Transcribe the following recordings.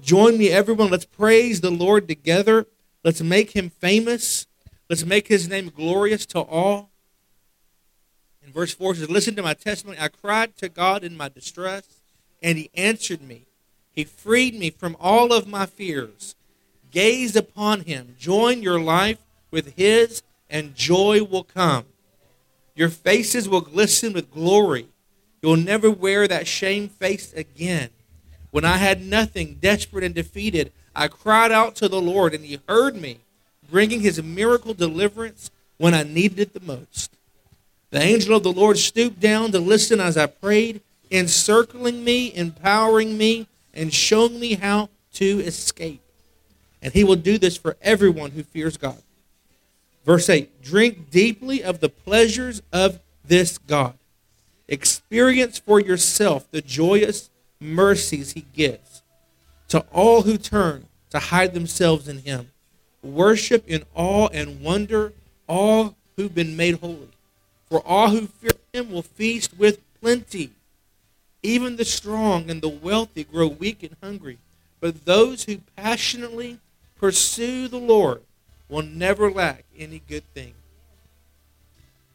Join me, everyone. Let's praise the Lord together. Let's make him famous. Let's make his name glorious to all. In verse 4 says, Listen to my testimony. I cried to God in my distress, and he answered me. He freed me from all of my fears. Gaze upon him. Join your life with his, and joy will come. Your faces will glisten with glory. You'll never wear that shame face again. When I had nothing, desperate and defeated, I cried out to the Lord, and He heard me, bringing His miracle deliverance when I needed it the most. The angel of the Lord stooped down to listen as I prayed, encircling me, empowering me, and showing me how to escape. And He will do this for everyone who fears God. Verse 8 Drink deeply of the pleasures of this God. Experience for yourself the joyous mercies he gives to all who turn to hide themselves in him. Worship in awe and wonder all who've been made holy. For all who fear him will feast with plenty. Even the strong and the wealthy grow weak and hungry. But those who passionately pursue the Lord will never lack any good thing.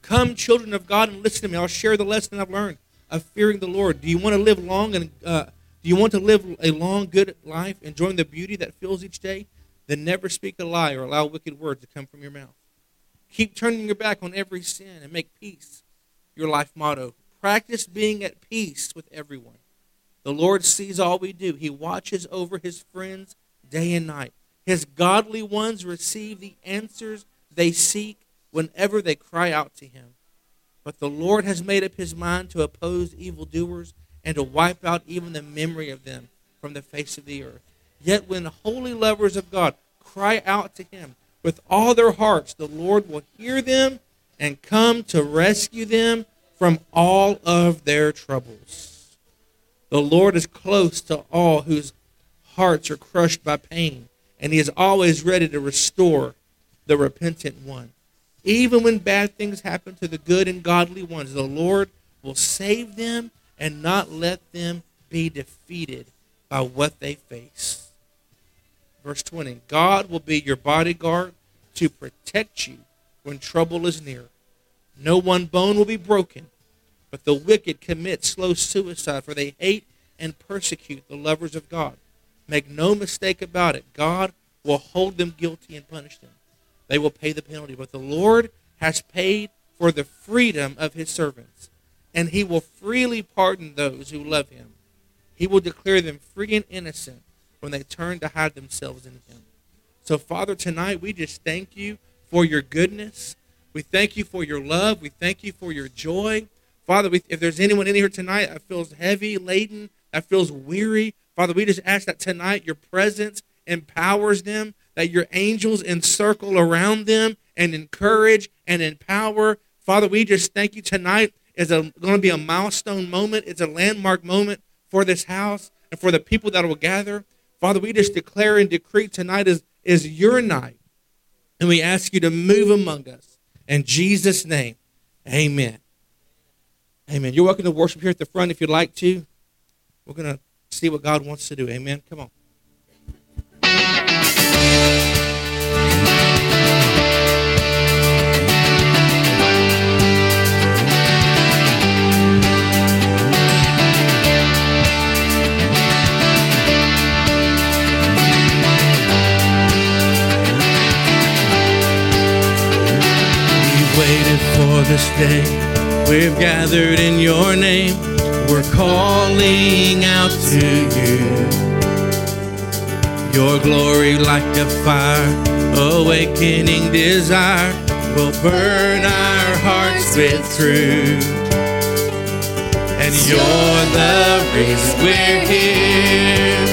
Come, children of God, and listen to me. I'll share the lesson I've learned of fearing the Lord. Do you want to live long and uh, do you want to live a long, good life, enjoying the beauty that fills each day? Then never speak a lie or allow wicked words to come from your mouth. Keep turning your back on every sin and make peace your life motto. Practice being at peace with everyone. The Lord sees all we do. He watches over his friends day and night. His godly ones receive the answers they seek whenever they cry out to him. But the Lord has made up his mind to oppose evildoers and to wipe out even the memory of them from the face of the earth. Yet when holy lovers of God cry out to him with all their hearts, the Lord will hear them and come to rescue them from all of their troubles. The Lord is close to all whose hearts are crushed by pain and he is always ready to restore the repentant one. Even when bad things happen to the good and godly ones, the Lord will save them and not let them be defeated by what they face. Verse 20 God will be your bodyguard to protect you when trouble is near. No one bone will be broken, but the wicked commit slow suicide, for they hate and persecute the lovers of God. Make no mistake about it. God will hold them guilty and punish them. They will pay the penalty. But the Lord has paid for the freedom of his servants, and he will freely pardon those who love him. He will declare them free and innocent when they turn to hide themselves in him. So, Father, tonight we just thank you for your goodness. We thank you for your love. We thank you for your joy. Father, if there's anyone in here tonight that feels heavy, laden, that feels weary, Father, we just ask that tonight your presence empowers them, that your angels encircle around them and encourage and empower. Father, we just thank you tonight is going to be a milestone moment. It's a landmark moment for this house and for the people that will gather. Father, we just declare and decree tonight is, is your night. And we ask you to move among us. In Jesus' name, amen. Amen. You're welcome to worship here at the front if you'd like to. We're going to see what God wants to do. Amen. Come on. This day. We've gathered in your name. We're calling out to you. Your glory like a fire, awakening desire, will burn our hearts with truth. And you're the reason we're here.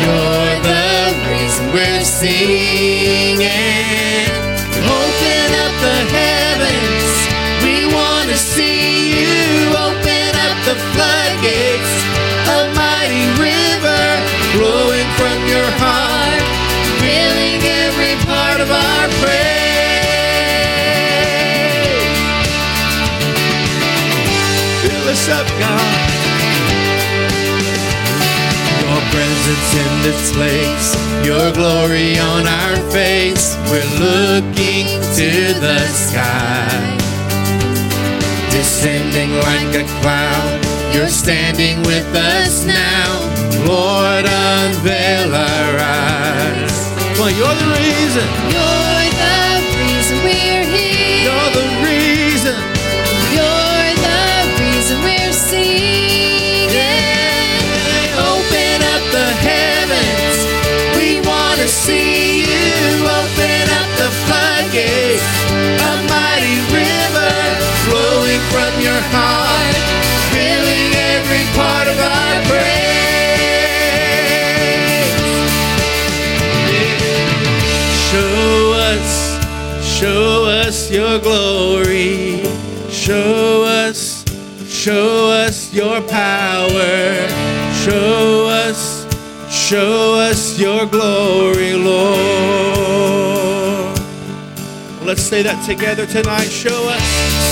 You're the reason we're singing. Us up, God. Your presence in this place, your glory on our face. We're looking to the sky. Descending like a cloud, you're standing with us now. Lord, unveil our eyes. On, you're the reason. You're see you. Open up the floodgates, a mighty river flowing from your heart, filling every part of our praise. Show us, show us your glory. Show us, show us your power. Show show us your glory, Lord. Let's say that together tonight. Show us,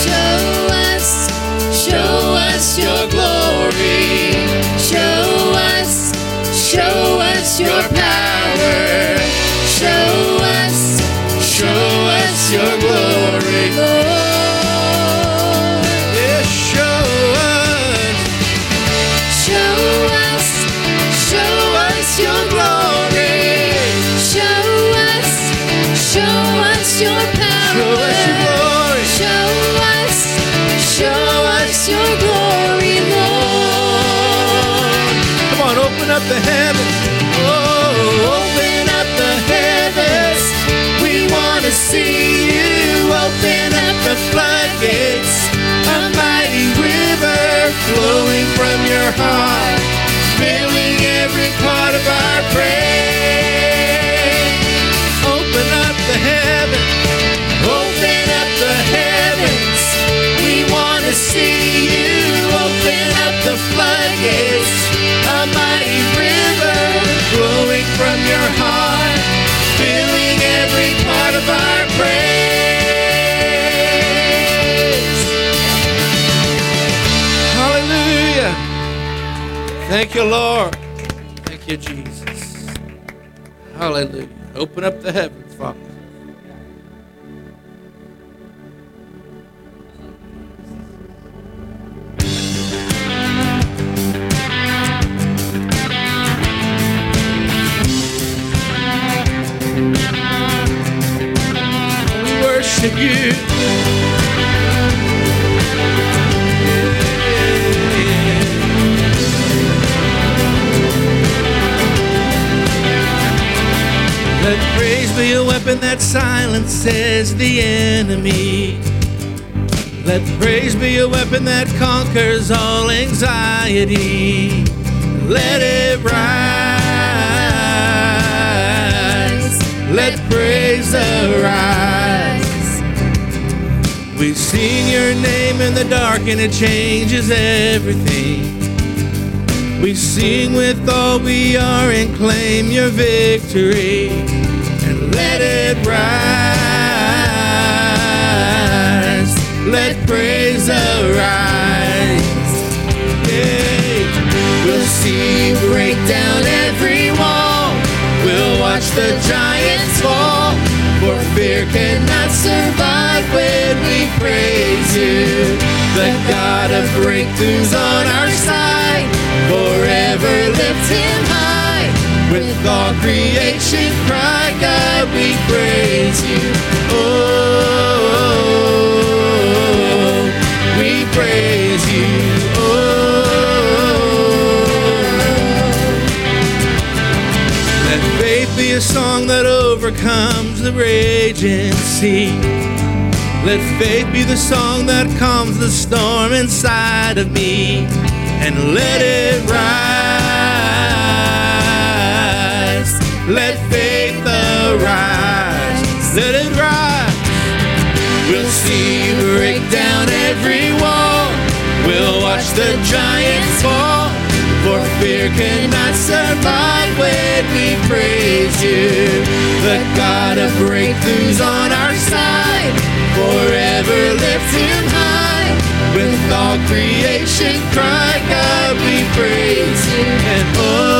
Show us, show us your glory. Show us, show us your power. Show us, show us your glory, your power. Show us your glory. Show us, show us your glory, Lord. Come on, open up the heavens. Oh, Open up the heavens, we want to see you. Open up the floodgates, a mighty river flowing from your heart, filling every part of our praise. open up the heavens. See you. Open up the floodgates, a mighty river flowing from your heart, filling every part of our praise. Hallelujah. Thank you, Lord. Thank you, Jesus. Hallelujah. Open up the heavens, weapon that silences the enemy. Let praise be a weapon that conquers all anxiety. Let it rise. Let praise arise. We sing your name in the dark and it changes everything. We sing with all we are and claim your victory. Let it rise. Let praise arise. We'll see break down every wall. We'll watch the giants fall. For fear cannot survive when we praise you. The God of breakthroughs on our side. Forever lift him. With all creation cry, God, we praise you. Oh, we praise you. Oh. Let faith be a song that overcomes the raging sea. Let faith be the song that calms the storm inside of me. And let it rise. Let faith arise. Let it rise. We'll see you break down every wall. We'll watch the giants fall. For fear cannot survive when we praise you. The God of breakthroughs on our side. Forever lift him high. With all creation cry, God, we praise you. And oh,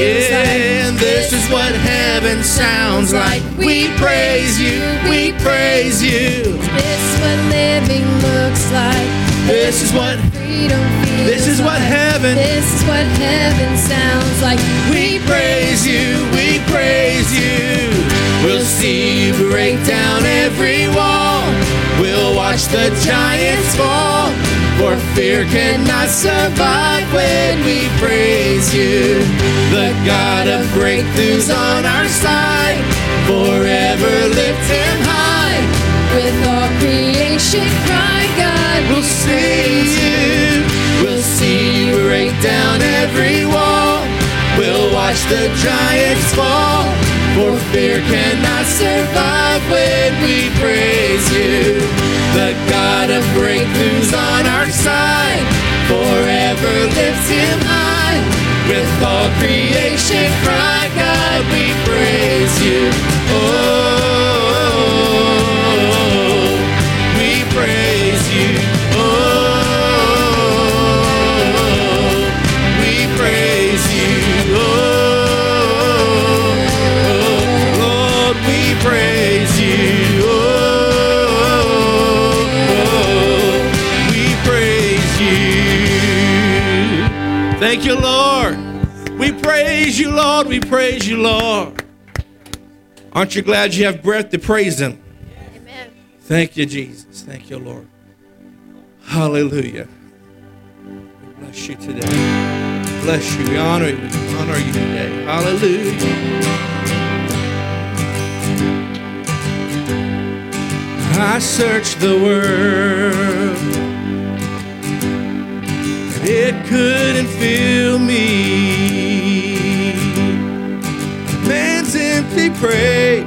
yeah, like. this is what heaven sounds like. We praise you, we praise you. This is what living looks like. This is what freedom feels This is what heaven- This is what heaven sounds like. we praise you, we praise you. We'll see you break down every wall. We'll watch the giants fall. Fear cannot survive when we praise you. The God of breakthroughs on our side. Forever lift him high. With all creation cry, God, We'll see you. We'll see you break down every wall. We'll watch the giants fall. For fear cannot survive when we praise you. The God of breakthroughs on our side. Forever lifts him high. With all creation cry, God, we praise you. Oh, Thank you, Lord. We praise you, Lord. We praise you, Lord. Aren't you glad you have breath to praise Him? Amen. Thank you, Jesus. Thank you, Lord. Hallelujah. We bless you today. Bless you. We honor you. We honor you today. Hallelujah. I searched the world, it couldn't fill me. Man's empty praise,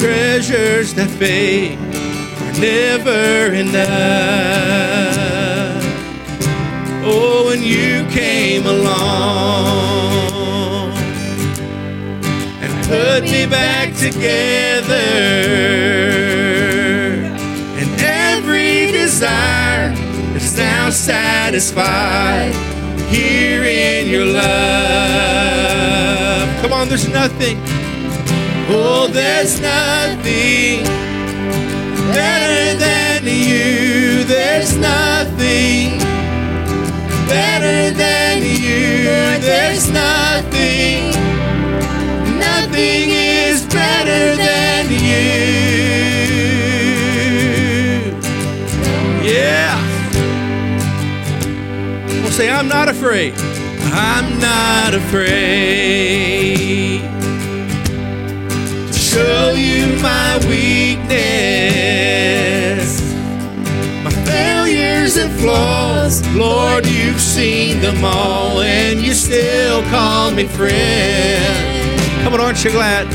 treasures that fade are never enough. Oh, when you came along and put me back together, and every desire now satisfied here in your love. Come on, there's nothing. Oh, there's nothing better than you. There's nothing better than you. There's nothing. Nothing is better than you. Say, I'm not afraid. I'm not afraid to show you my weakness, my failures and flaws. Lord, you've seen them all, and you still call me friend. Come on, aren't you glad?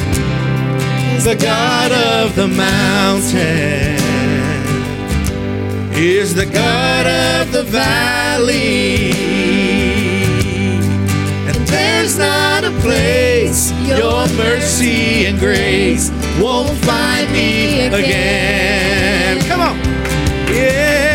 The God of the mountain is the God of the valley. Place your mercy and grace won't find me again. Come on. Yeah.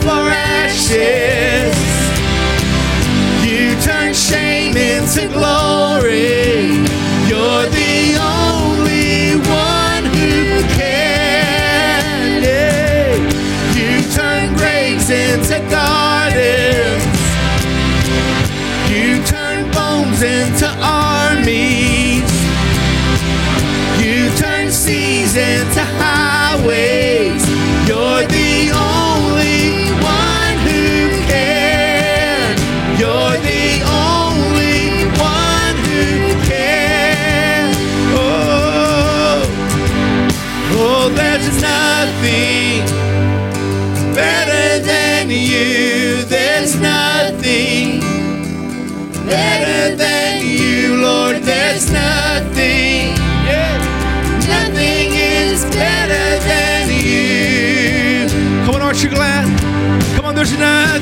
Beauty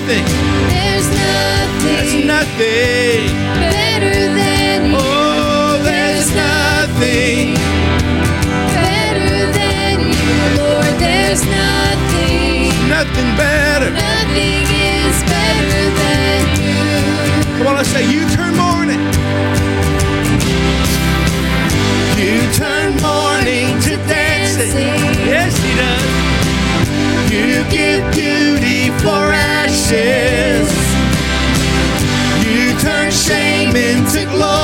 nothing. There's There's nothing nothing. better than you. Oh, there's nothing. Better than you, Lord. There's nothing. Nothing better. Nothing is better than you. Come on, let's say you turn mourning. You turn mourning to dancing. Yes, he does. You give for ashes. You turn shame into glory.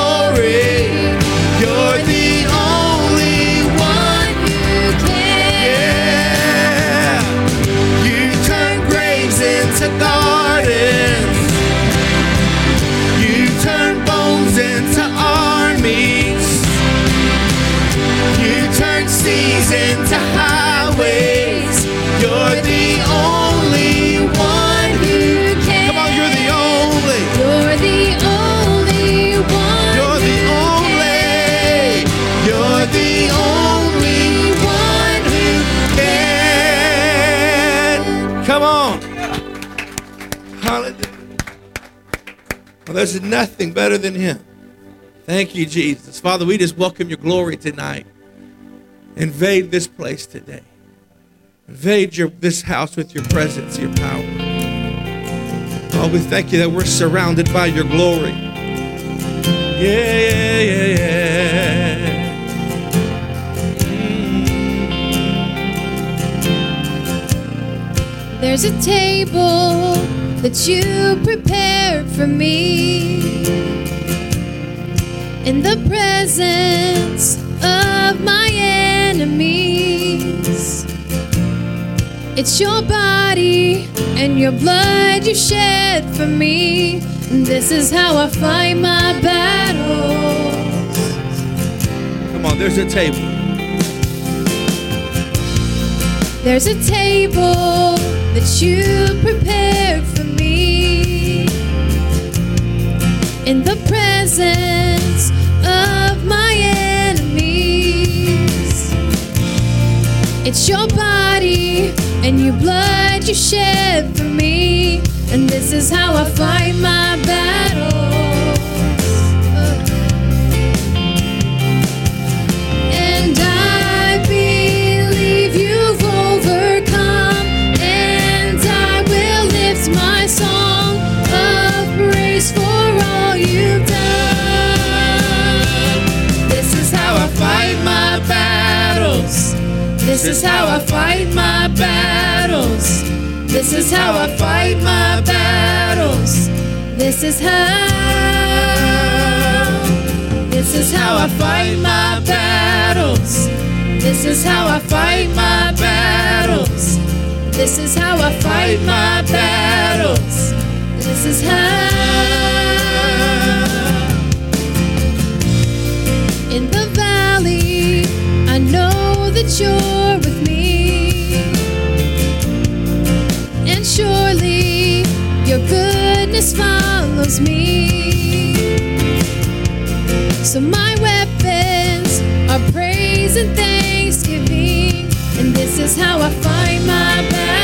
There's nothing better than him. Thank you, Jesus. Father, we just welcome your glory tonight. Invade this place today. Invade your, this house with your presence, your power. Oh, we thank you that we're surrounded by your glory. Yeah, yeah, yeah, yeah. Mm. There's a table that you prepared for me in the presence of my enemies. It's your body and your blood you shed for me. And this is how I fight my battles. Come on, there's a table. There's a table that you prepared for me in the presence of my enemies. It's your body and your blood you shed for me, and this is how I fight my battles. This is how I fight my battles. This is how I fight my battles. This is how. This is how I fight my battles. This is how I fight my battles. This is how I fight my battles. This is how. Follows me. So my weapons are praise and thanksgiving. And this is how I fight my battles.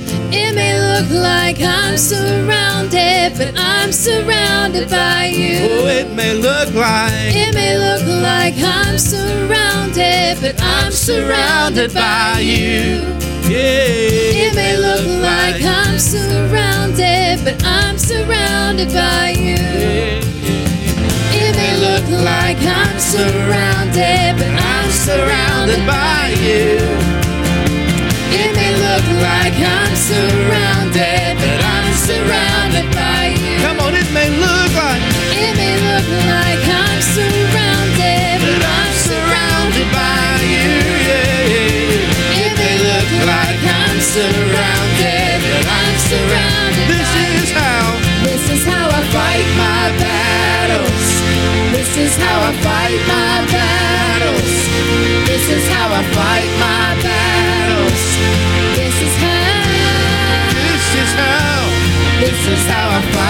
It may look like I'm surrounded, but I'm surrounded by you. oh, it may look like It may look like I'm surrounded, but I'm surrounded by you. yeah. It may look like I'm surrounded, but I'm surrounded by you. It may look like I'm surrounded, but I'm surrounded by you. It may look like I'm surrounded, but I'm surrounded by you. Come on, it may look like It may look like I'm surrounded, but I'm surrounded by you. Yeah. It may look like I'm surrounded, but I'm surrounded this by you. is how This is how I fight my battles. This is how I fight my battles. This is how I fight my battles.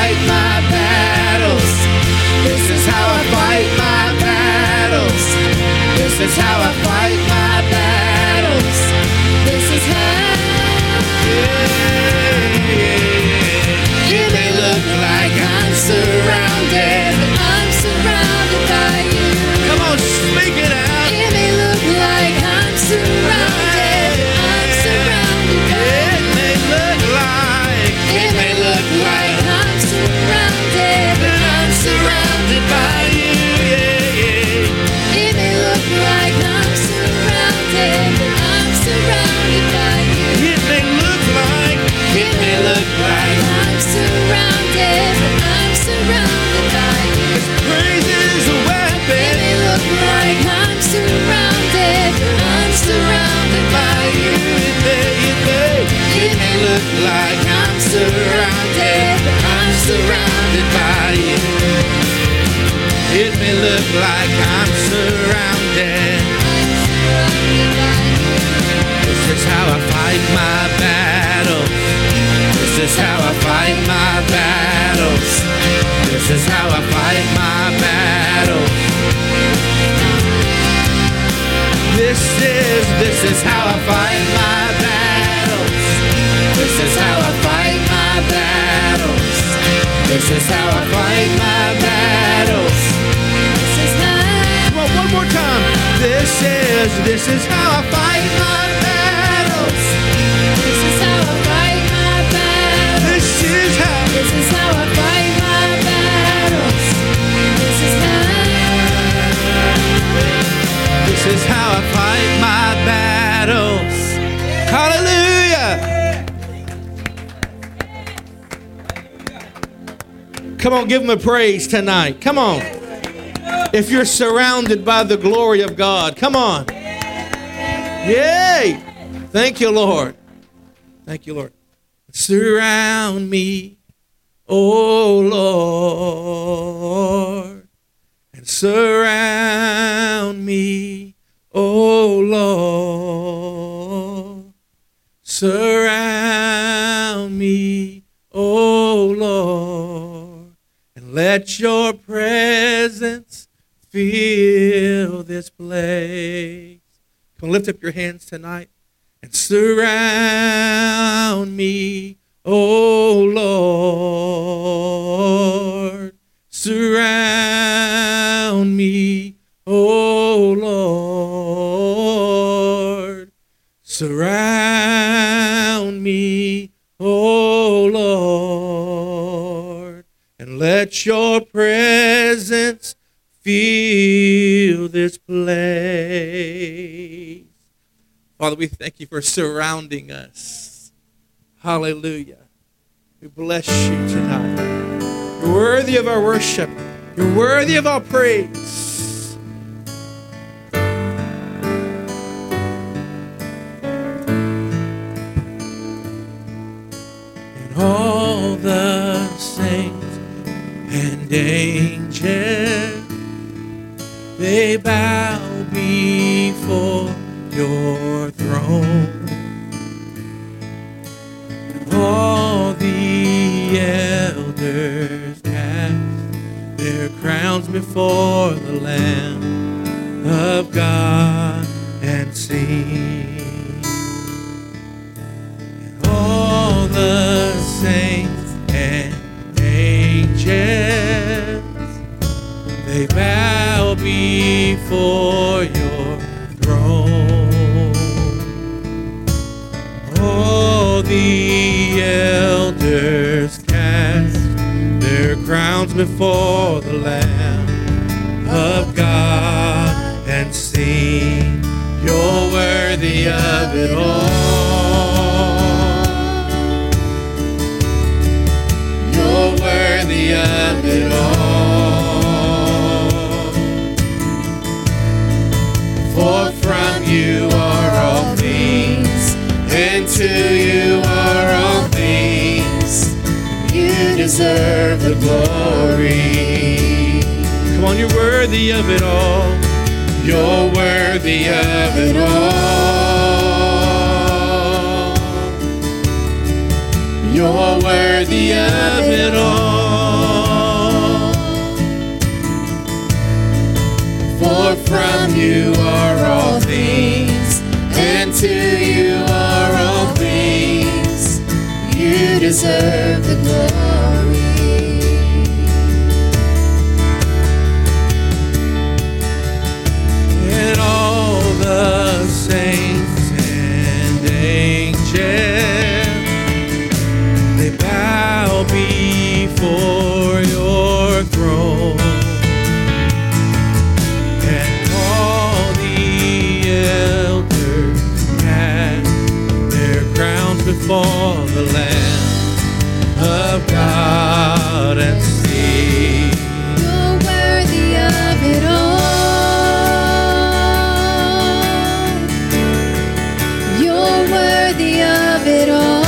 Fight my battles. This is how I fight my battles. This is how I fight my battles. This is how. Is how I fight my battles. This is. Come on, one more time. This is, this is how I fight my battles. This is how I fight my battles. This is how. This is how I fight my battles. This is how. This is how I Come on, give him a praise tonight. Come on. If you're surrounded by the glory of God, come on. Yay. Thank you, Lord. Thank you, Lord. Surround me, oh Lord, and surround me, oh Lord. Surround let your presence fill this place. Come lift up your hands tonight and surround me, oh Lord. Surround me, oh Lord. Let your presence fill this place. Father, we thank you for surrounding us. Hallelujah. We bless you tonight. You're worthy of our worship. You're worthy of our praise. All the and angels, they bow before your throne. And all the elders cast their crowns before the Lamb of God and sing. And all the saints They bow before your throne. All the elders cast their crowns before the Lamb of God and sing, You're worthy of it all. You're worthy of it all. deserve the glory. Come on, you're worthy of it all. You're worthy of it all. You're worthy of it all. For from you are all things, and to you are all things. You deserve the glory. out. You're worthy of it all. You're worthy of it all.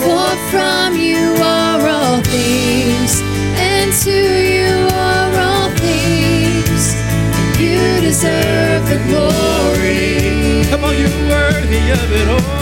For from you are all things, and to you are all things. You deserve the glory. Come on, you're worthy of it all.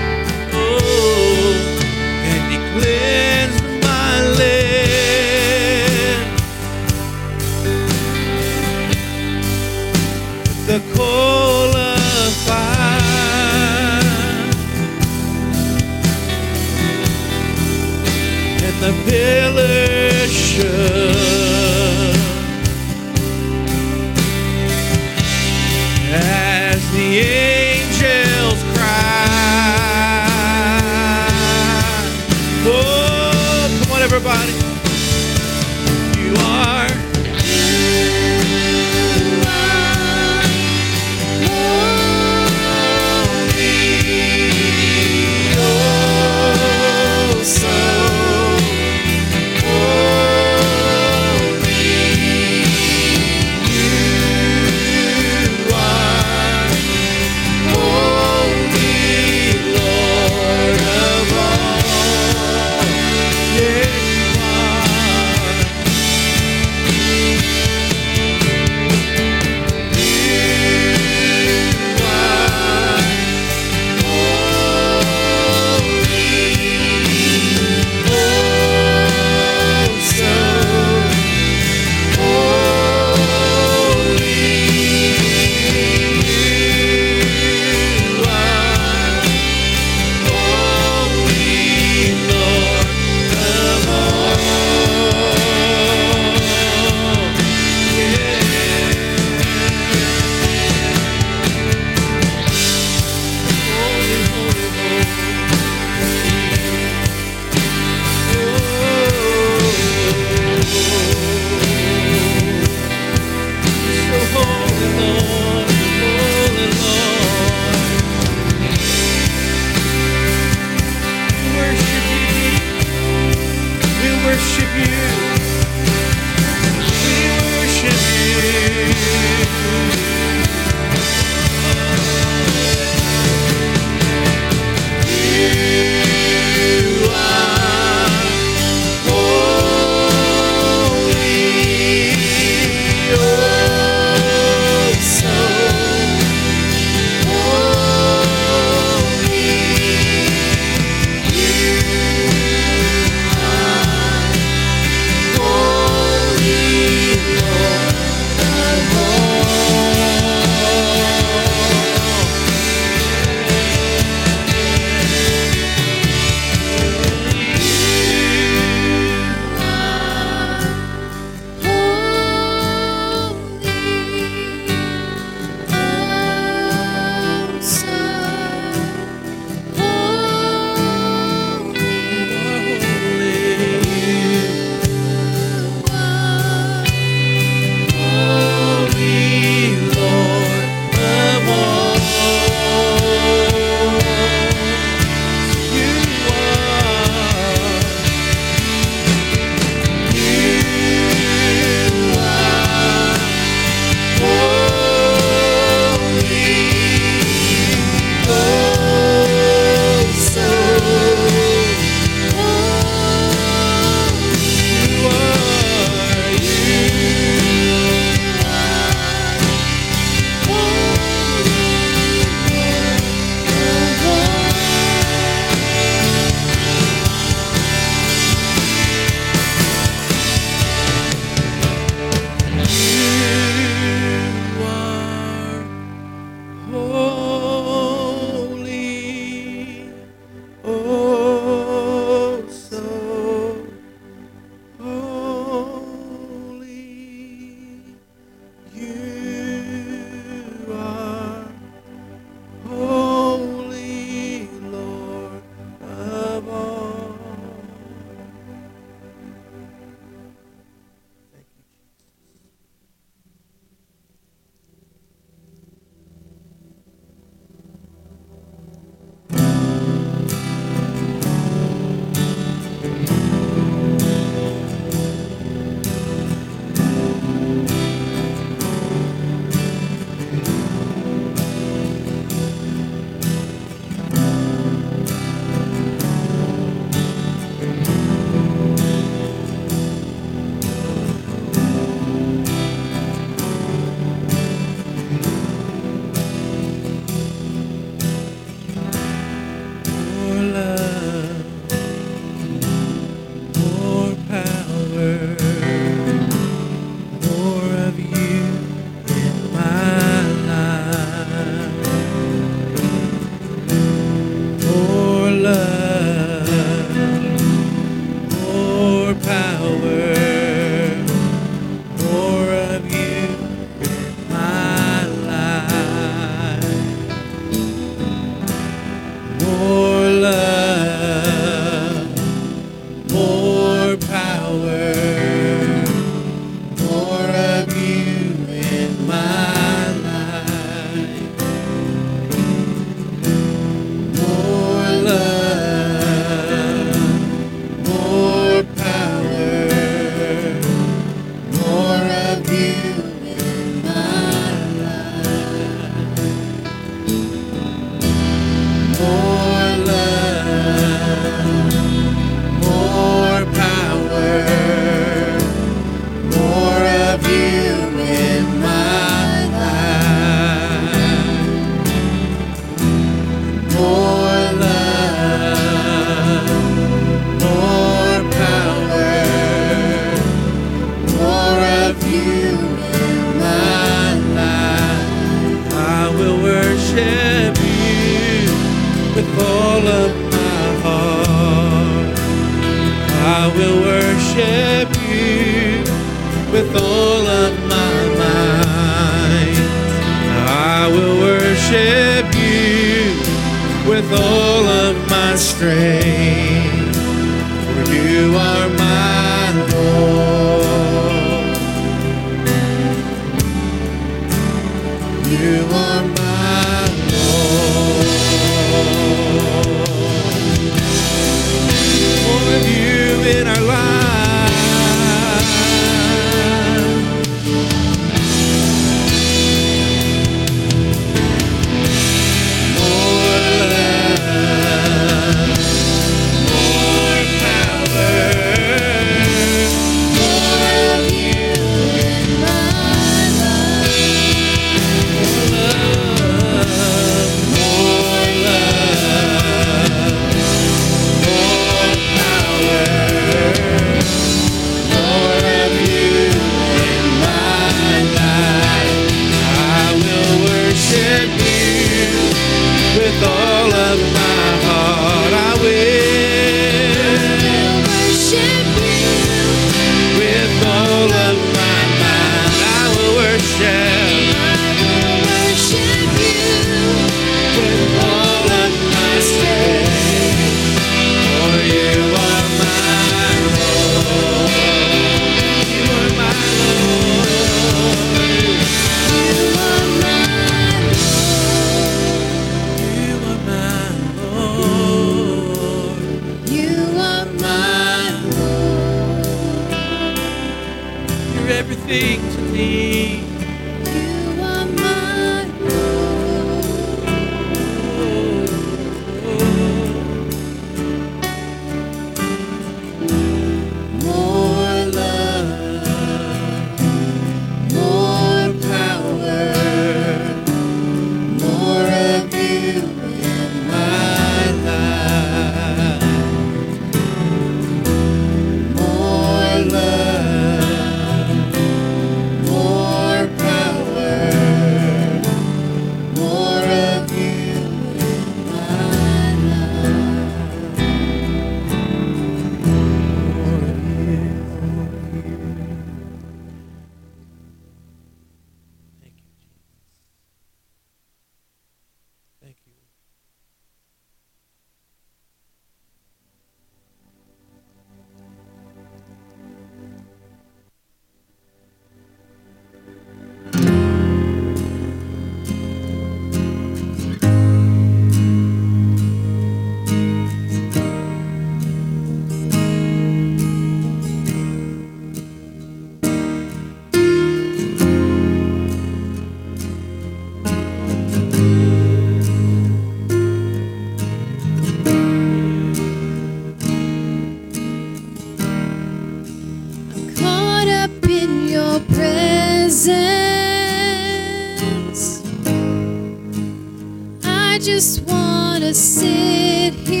just wanna sit here.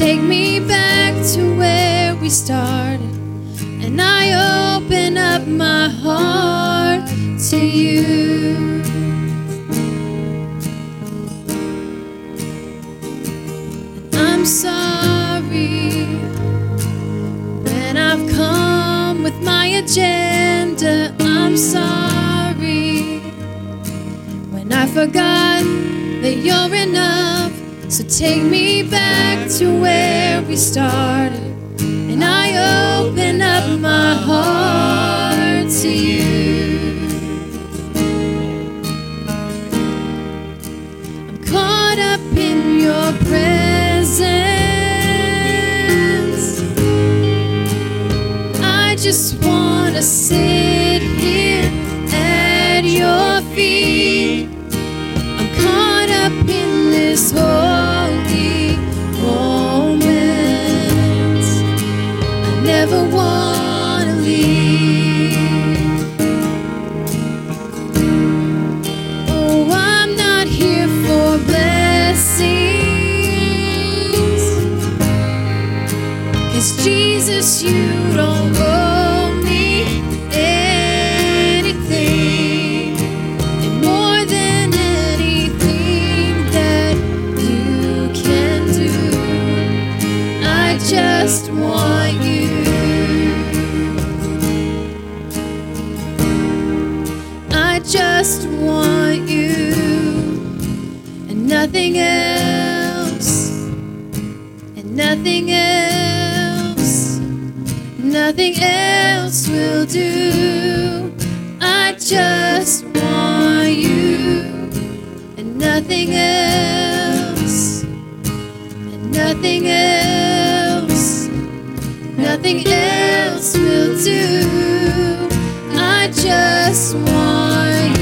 Take me back to where we started, and I open up my heart to you. I'm sorry when I've come with my agenda. I'm sorry when I forgot that you're enough. So take me back to where we started. nothing else, and nothing else, nothing else will do. I just want you, and nothing else, and nothing else, nothing else will do. I just want you.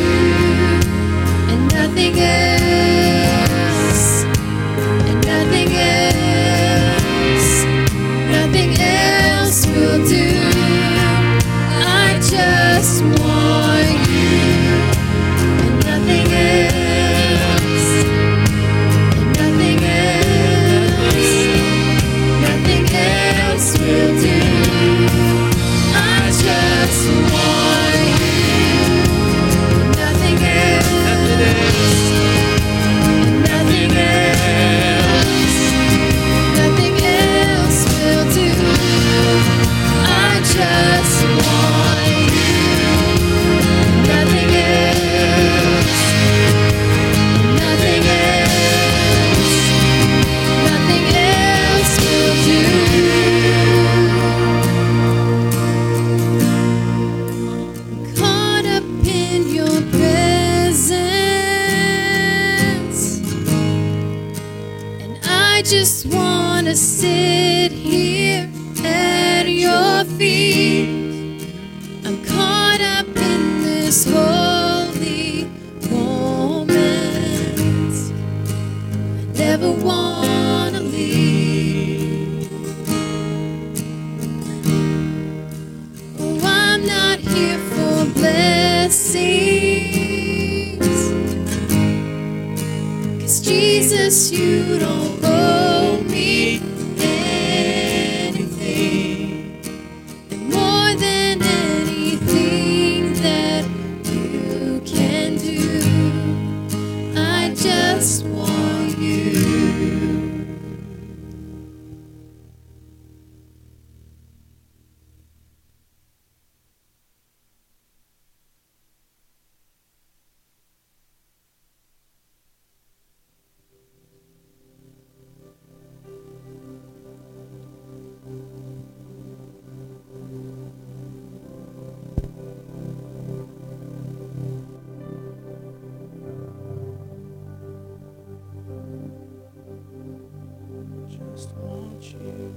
want you.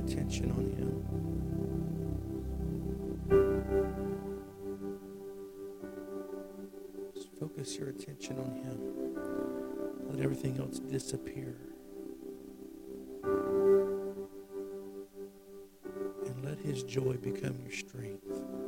attention on Him. Just focus your attention on Him. Let everything else disappear. And let His joy become your strength.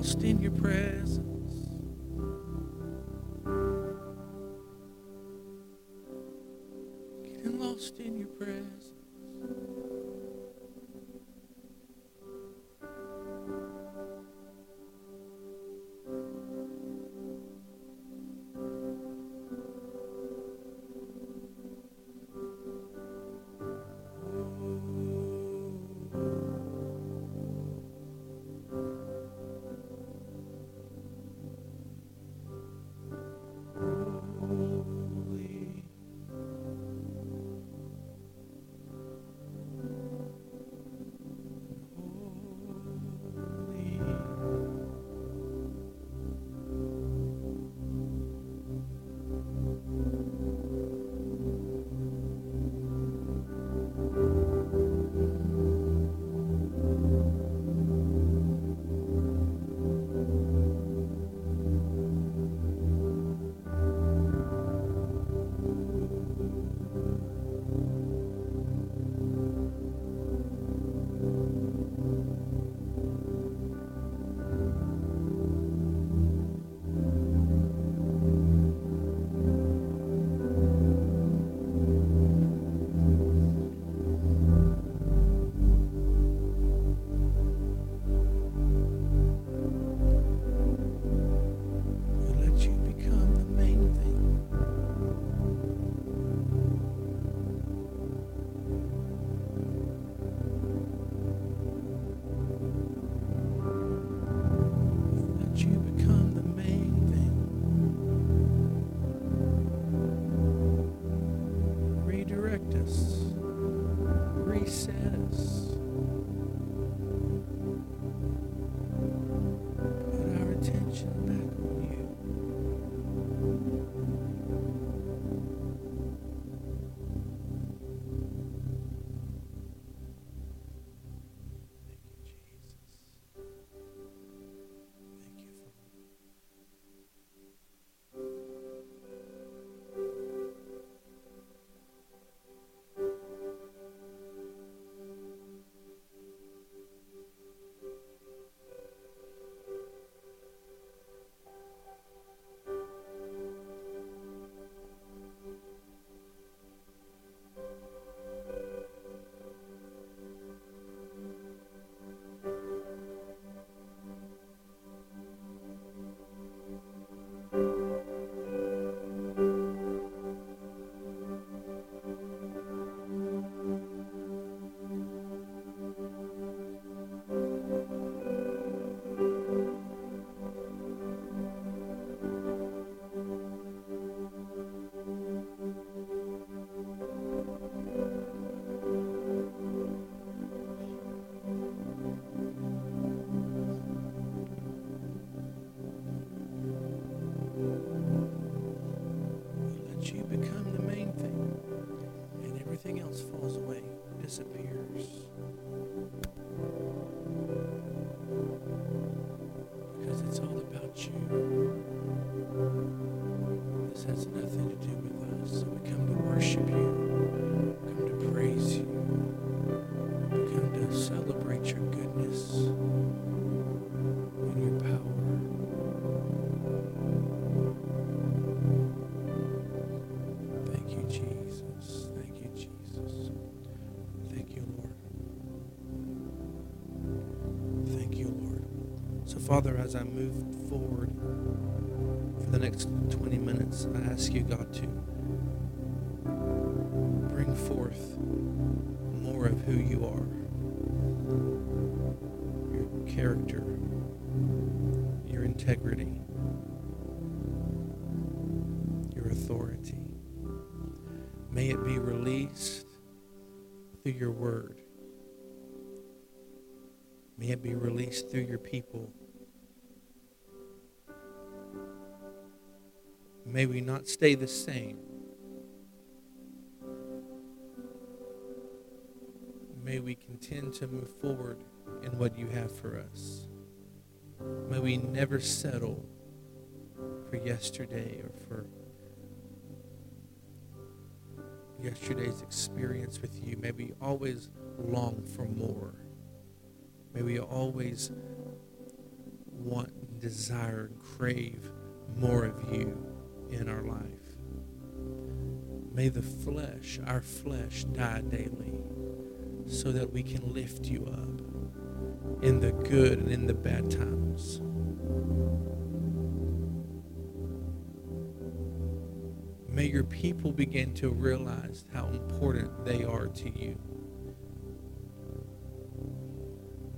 Lost in your presence. Getting lost in your presence. Father, as I move forward for the next 20 minutes, I ask you, God, to bring forth more of who you are, your character, your integrity, your authority. May it be released through your word. May it be released through your people. May we not stay the same. May we contend to move forward in what you have for us. May we never settle for yesterday or for yesterday's experience with you. May we always long for more. May we always want, desire, crave more of you in our life. May the flesh, our flesh, die daily so that we can lift you up in the good and in the bad times. May your people begin to realize how important they are to you.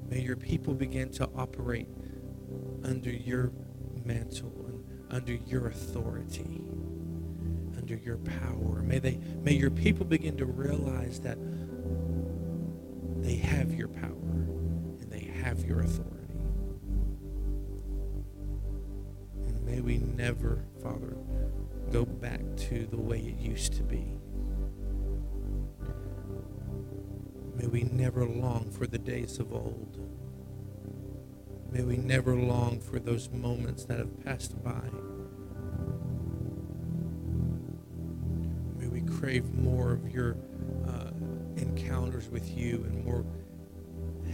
May your people begin to operate under your mantle under your authority, under your power. May they may your people begin to realize that they have your power and they have your authority. And may we never, Father, go back to the way it used to be. May we never long for the days of old. May we never long for those moments that have passed by. May we crave more of your uh, encounters with you and more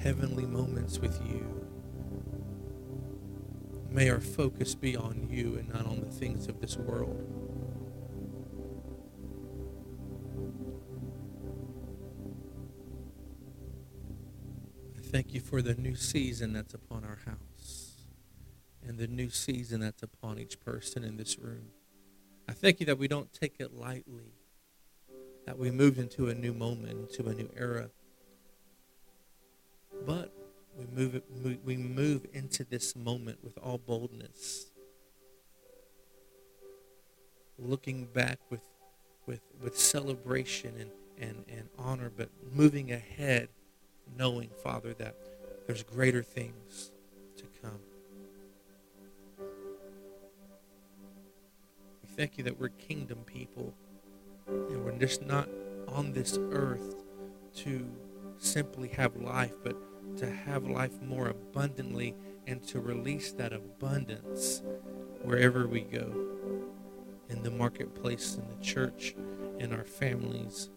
heavenly moments with you. May our focus be on you and not on the things of this world. I thank you for the new season that's upon house the new season that's upon each person in this room. I thank you that we don't take it lightly, that we moved into a new moment, into a new era. But we move, we move into this moment with all boldness, looking back with, with, with celebration and, and, and honor, but moving ahead, knowing, Father, that there's greater things to come. Thank you that we're kingdom people and we're just not on this earth to simply have life, but to have life more abundantly and to release that abundance wherever we go in the marketplace, in the church, in our families.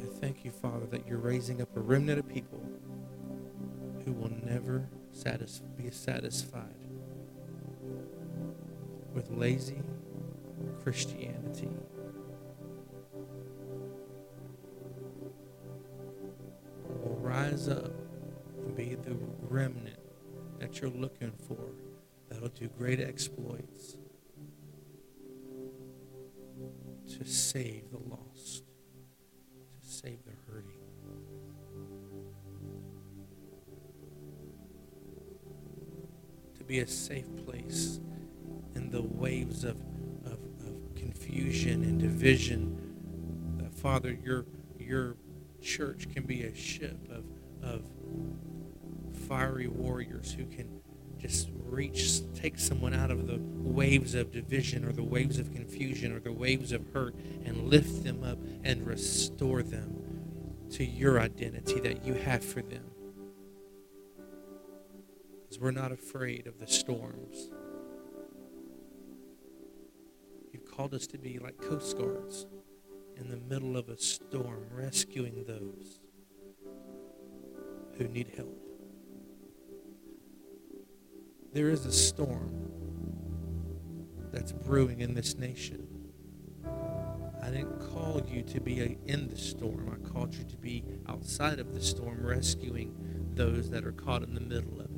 I thank you, Father, that you're raising up a remnant of people who will never be satisfied with lazy Christianity. Will rise up and be the remnant that you're looking for that'll do great exploits to save the lost, be a safe place in the waves of, of, of confusion and division. That Father, your your church can be a ship of of fiery warriors who can just reach, take someone out of the waves of division or the waves of confusion or the waves of hurt and lift them up and restore them to your identity that you have for them. We're not afraid of the storms. You've called us to be like coast guards in the middle of a storm, rescuing those who need help. There is a storm that's brewing in this nation. I didn't call you to be in the storm. I called you to be outside of the storm, rescuing those that are caught in the middle of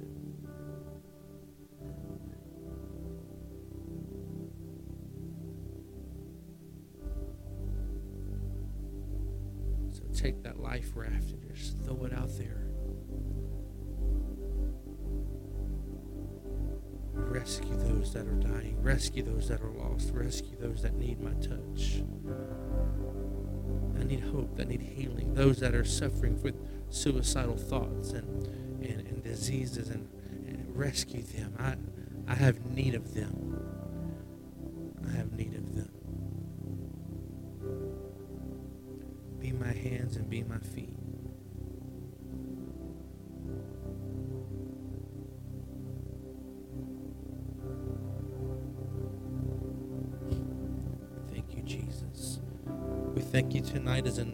there. Rescue those that are dying. Rescue those that are lost. Rescue those that need my touch. That need hope, that need healing. Those that are suffering with suicidal thoughts and, and, and diseases and, and rescue them. I, I have need of them. I have need of them. Be my hands and be my feet.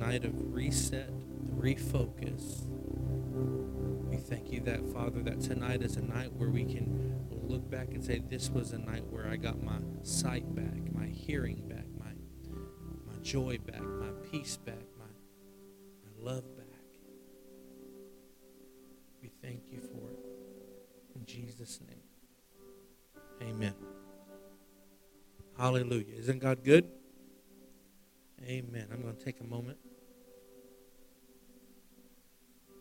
Night of reset, refocus. We thank you that, Father, that tonight is a night where we can look back and say, This was a night where I got my sight back, my hearing back, my, my joy back, my peace back, my, my love back. We thank you for it. In Jesus' name. Amen. Hallelujah. Isn't God good? Amen. I'm going to take a moment.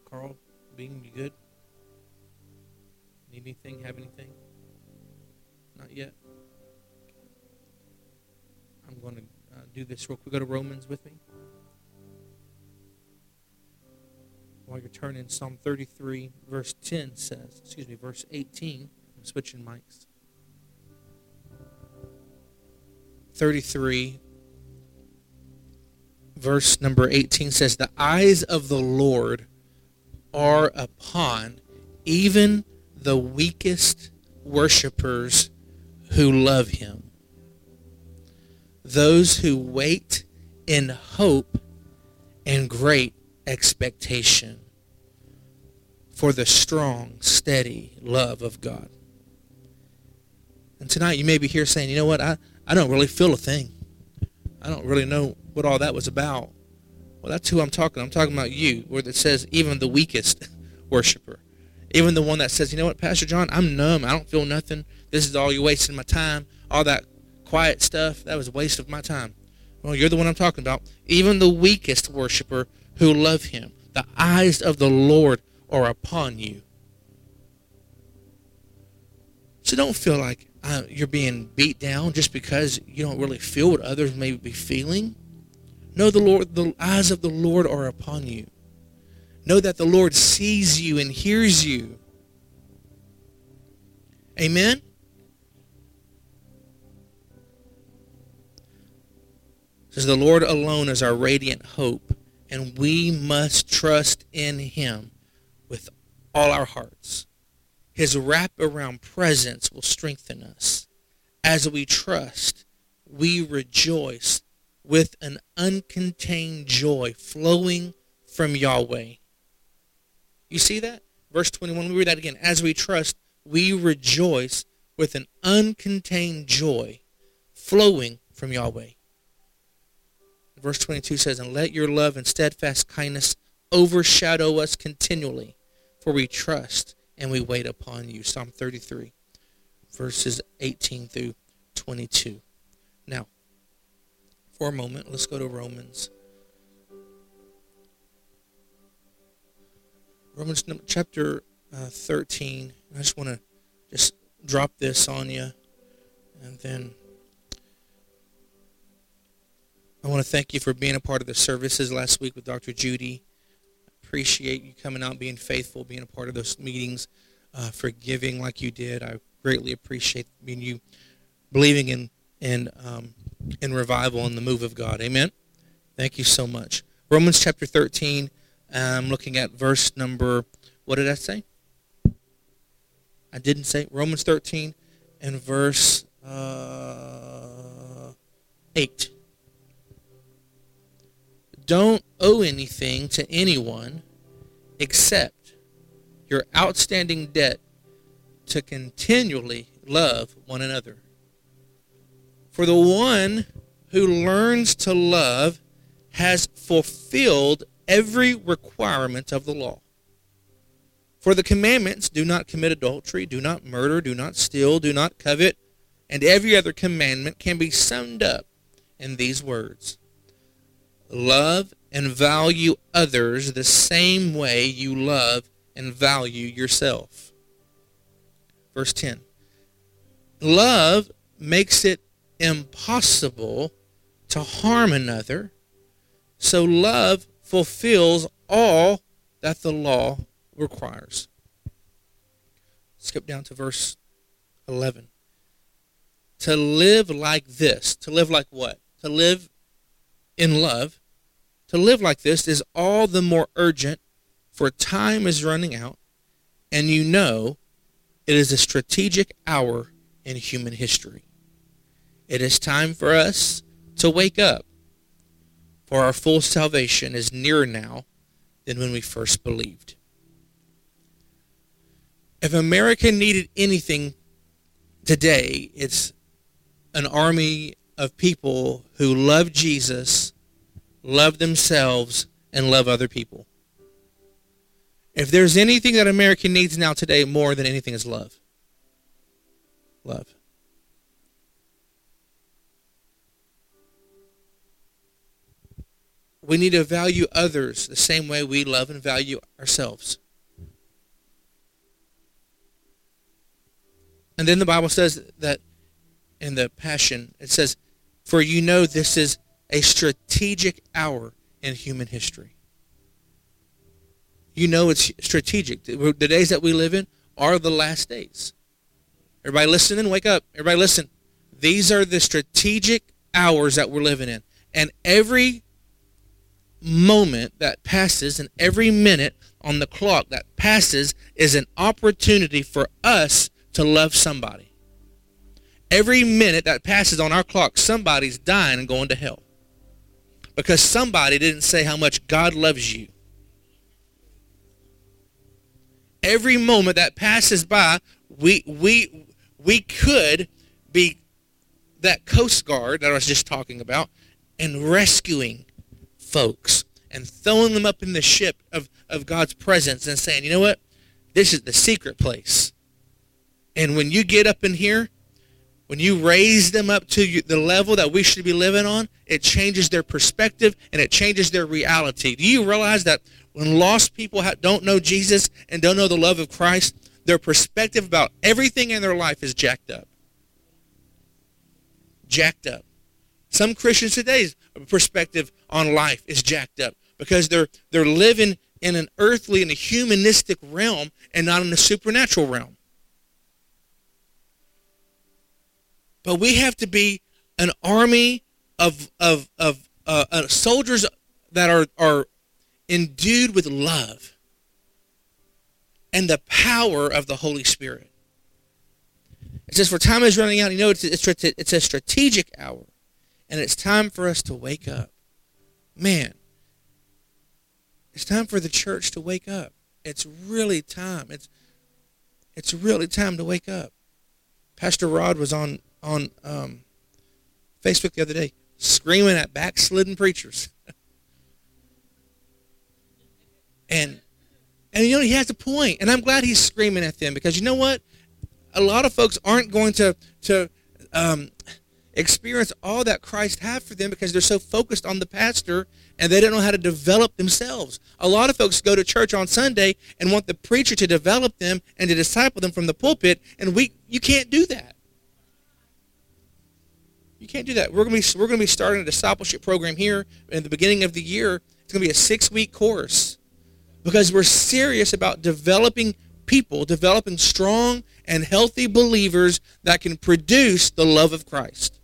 Carl, being you good? Need anything? Have anything? Not yet. I'm going to uh, do this real quick. Go to Romans with me. While you're turning, Psalm 33, verse 10 says, excuse me, verse 18. I'm switching mics. 33, verse number 18 says, The eyes of the Lord are upon even the weakest worshipers who love him. Those who wait in hope and great expectation for the strong, steady love of God. And tonight you may be here saying, you know what, I, I don't really feel a thing. I don't really know what all that was about. Well, that's who I'm talking. I'm talking about you, where it says even the weakest worshiper. Even the one that says, you know what, Pastor John, I'm numb. I don't feel nothing. This is all you're wasting my time. All that quiet stuff, that was a waste of my time. Well, you're the one I'm talking about. Even the weakest worshiper who love him. The eyes of the Lord are upon you. So don't feel like uh, you're being beat down just because you don't really feel what others may be feeling. Know the Lord, the eyes of the Lord are upon you. Know that the Lord sees you and hears you. Amen. says the Lord alone is our radiant hope, and we must trust in him with all our hearts. His wraparound presence will strengthen us. As we trust, we rejoice with an uncontained joy flowing from Yahweh. You see that? Verse 21, we read that again. As we trust, we rejoice with an uncontained joy flowing from Yahweh. Verse 22 says, And let your love and steadfast kindness overshadow us continually, for we trust and we wait upon you. Psalm 33, verses 18 through 22. Now, for a moment, let's go to Romans. Romans chapter uh, 13. I just want to just drop this on you. And then I want to thank you for being a part of the services last week with Dr. Judy. Appreciate you coming out, being faithful, being a part of those meetings, uh, for giving like you did. I greatly appreciate being you believing in in um, in revival and the move of God. Amen. Thank you so much. Romans chapter 13. I'm looking at verse number. What did I say? I didn't say Romans 13 and verse uh, 8 don't owe anything to anyone except your outstanding debt to continually love one another. For the one who learns to love has fulfilled every requirement of the law. For the commandments do not commit adultery, do not murder, do not steal, do not covet, and every other commandment can be summed up in these words Love and value others the same way you love and value yourself. Verse 10 Love makes it impossible to harm another, so love fulfills all that the law requires. Skip down to verse 11. To live like this, to live like what? To live in love, to live like this is all the more urgent, for time is running out, and you know it is a strategic hour in human history. It is time for us to wake up, for our full salvation is nearer now than when we first believed. If America needed anything today, it's an army of people who love Jesus, love themselves, and love other people. If there's anything that America needs now today more than anything is love. Love. We need to value others the same way we love and value ourselves. And then the Bible says that in the Passion, it says, For you know this is a strategic hour in human history. You know it's strategic. The days that we live in are the last days. Everybody listening, wake up. Everybody listen. These are the strategic hours that we're living in. And every moment that passes and every minute on the clock that passes is an opportunity for us to love somebody. Every minute that passes on our clock, somebody's dying and going to hell. Because somebody didn't say how much God loves you. Every moment that passes by, we we we could be that coast guard that I was just talking about and rescuing folks and throwing them up in the ship of, of God's presence and saying, you know what? This is the secret place. And when you get up in here, when you raise them up to the level that we should be living on, it changes their perspective and it changes their reality. Do you realize that when lost people don't know Jesus and don't know the love of Christ, their perspective about everything in their life is jacked up? Jacked up. Some Christians today's perspective on life is jacked up because they're they're living in an earthly and a humanistic realm and not in a supernatural realm. But we have to be an army of of of uh, uh, soldiers that are are endued with love and the power of the Holy Spirit. It says, "For time is running out." You know, it's it's, it's a strategic hour, and it's time for us to wake up. Man, it's time for the church to wake up. It's really time. It's it's really time to wake up. Pastor Rod was on on um, Facebook the other day screaming at backslidden preachers. and and you know he has a point, and I'm glad he's screaming at them because you know what? A lot of folks aren't going to to um, experience all that Christ had for them because they're so focused on the pastor and they don't know how to develop themselves. A lot of folks go to church on Sunday and want the preacher to develop them and to disciple them from the pulpit, and we you can't do that. You can't do that. We're going to be we're to be starting a discipleship program here in the beginning of the year. It's going to be a 6-week course because we're serious about developing people, developing strong and healthy believers that can produce the love of Christ.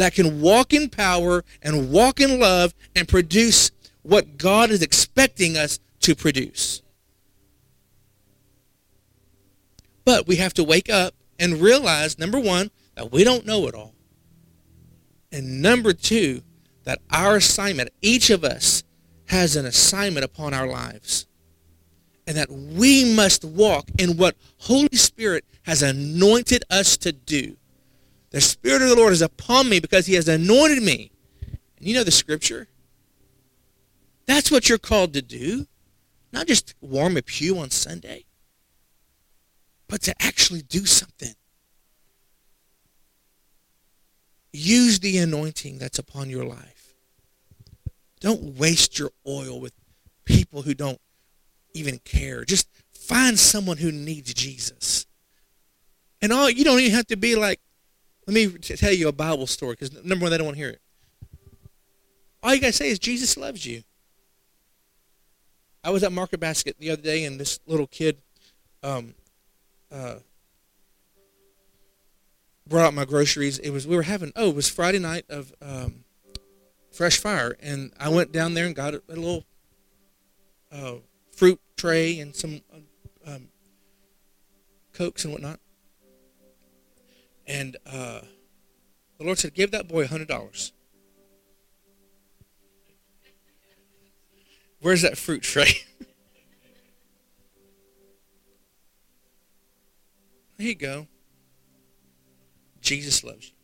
That can walk in power and walk in love and produce what God is expecting us to produce. But we have to wake up and realize number 1 that we don't know it all. And number two, that our assignment, each of us has an assignment upon our lives. And that we must walk in what Holy Spirit has anointed us to do. The Spirit of the Lord is upon me because he has anointed me. And you know the scripture. That's what you're called to do. Not just warm a pew on Sunday, but to actually do something. Use the anointing that's upon your life. Don't waste your oil with people who don't even care. Just find someone who needs Jesus. And all you don't even have to be like, let me tell you a Bible story because number one, they don't want to hear it. All you gotta say is Jesus loves you. I was at Market Basket the other day, and this little kid um, uh, brought out my groceries. It was we were having oh, it was Friday night of um, Fresh Fire, and I went down there and got a, a little uh, fruit tray and some um, cokes and whatnot. And uh, the Lord said, "Give that boy a hundred dollars." Where's that fruit tray? there you go. Jesus loves you.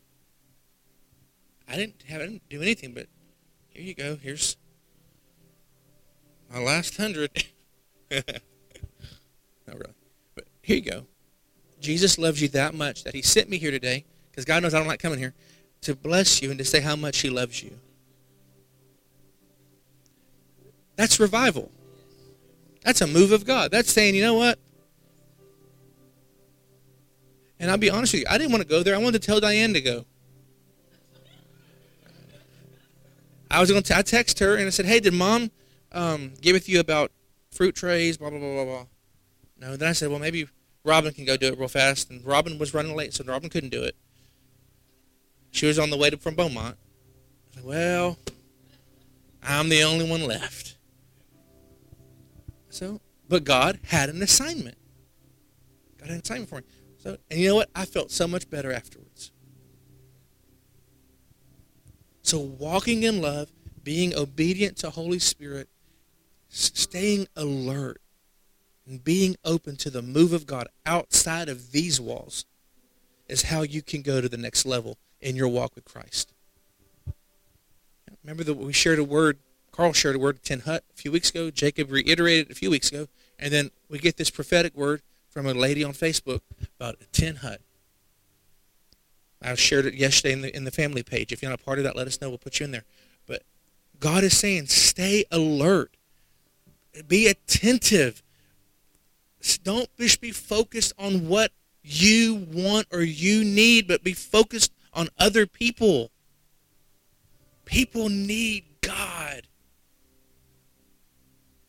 I didn't have I didn't do anything, but here you go. Here's my last hundred. Not really. But here you go. Jesus loves you that much that he sent me here today, because God knows I don't like coming here, to bless you and to say how much he loves you. That's revival. That's a move of God. That's saying, you know what? And I'll be honest with you, I didn't want to go there. I wanted to tell Diane to go. I was going to. I text her and I said, "Hey, did Mom um, give with you about fruit trays?" Blah blah blah blah blah. No. Then I said, "Well, maybe Robin can go do it real fast." And Robin was running late, so Robin couldn't do it. She was on the way to, from Beaumont. "Well, I'm the only one left." So, but God had an assignment. God had an assignment for me. So, and you know what? I felt so much better afterwards. So, walking in love, being obedient to Holy Spirit, staying alert, and being open to the move of God outside of these walls is how you can go to the next level in your walk with Christ. Remember that we shared a word, Carl shared a word, 10 hut, a few weeks ago. Jacob reiterated a few weeks ago. And then we get this prophetic word from a lady on Facebook about a tin hut. I shared it yesterday in the in the family page. If you're not a part of that, let us know. We'll put you in there. But God is saying, stay alert, be attentive. Don't just be focused on what you want or you need, but be focused on other people. People need God.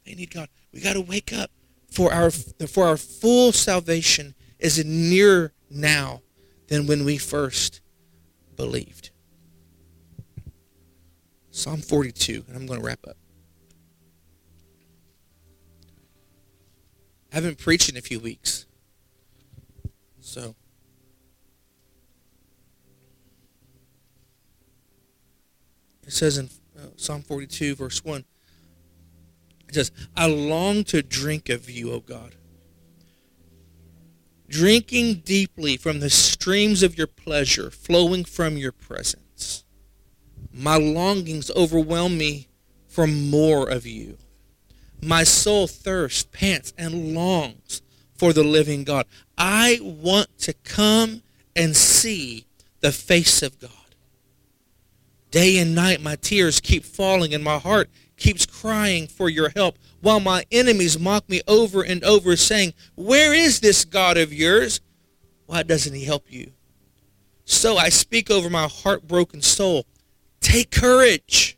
They need God. We got to wake up for our for our full salvation is nearer now than when we first believed. Psalm 42, and I'm going to wrap up. I haven't preached in a few weeks. So it says in uh, Psalm 42 verse 1 it says, I long to drink of you, O God. Drinking deeply from the streams of your pleasure flowing from your presence. My longings overwhelm me for more of you. My soul thirsts, pants, and longs for the living God. I want to come and see the face of God. Day and night, my tears keep falling, and my heart keeps crying for your help, while my enemies mock me over and over, saying, Where is this God of yours? Why doesn't he help you? So I speak over my heartbroken soul. Take courage.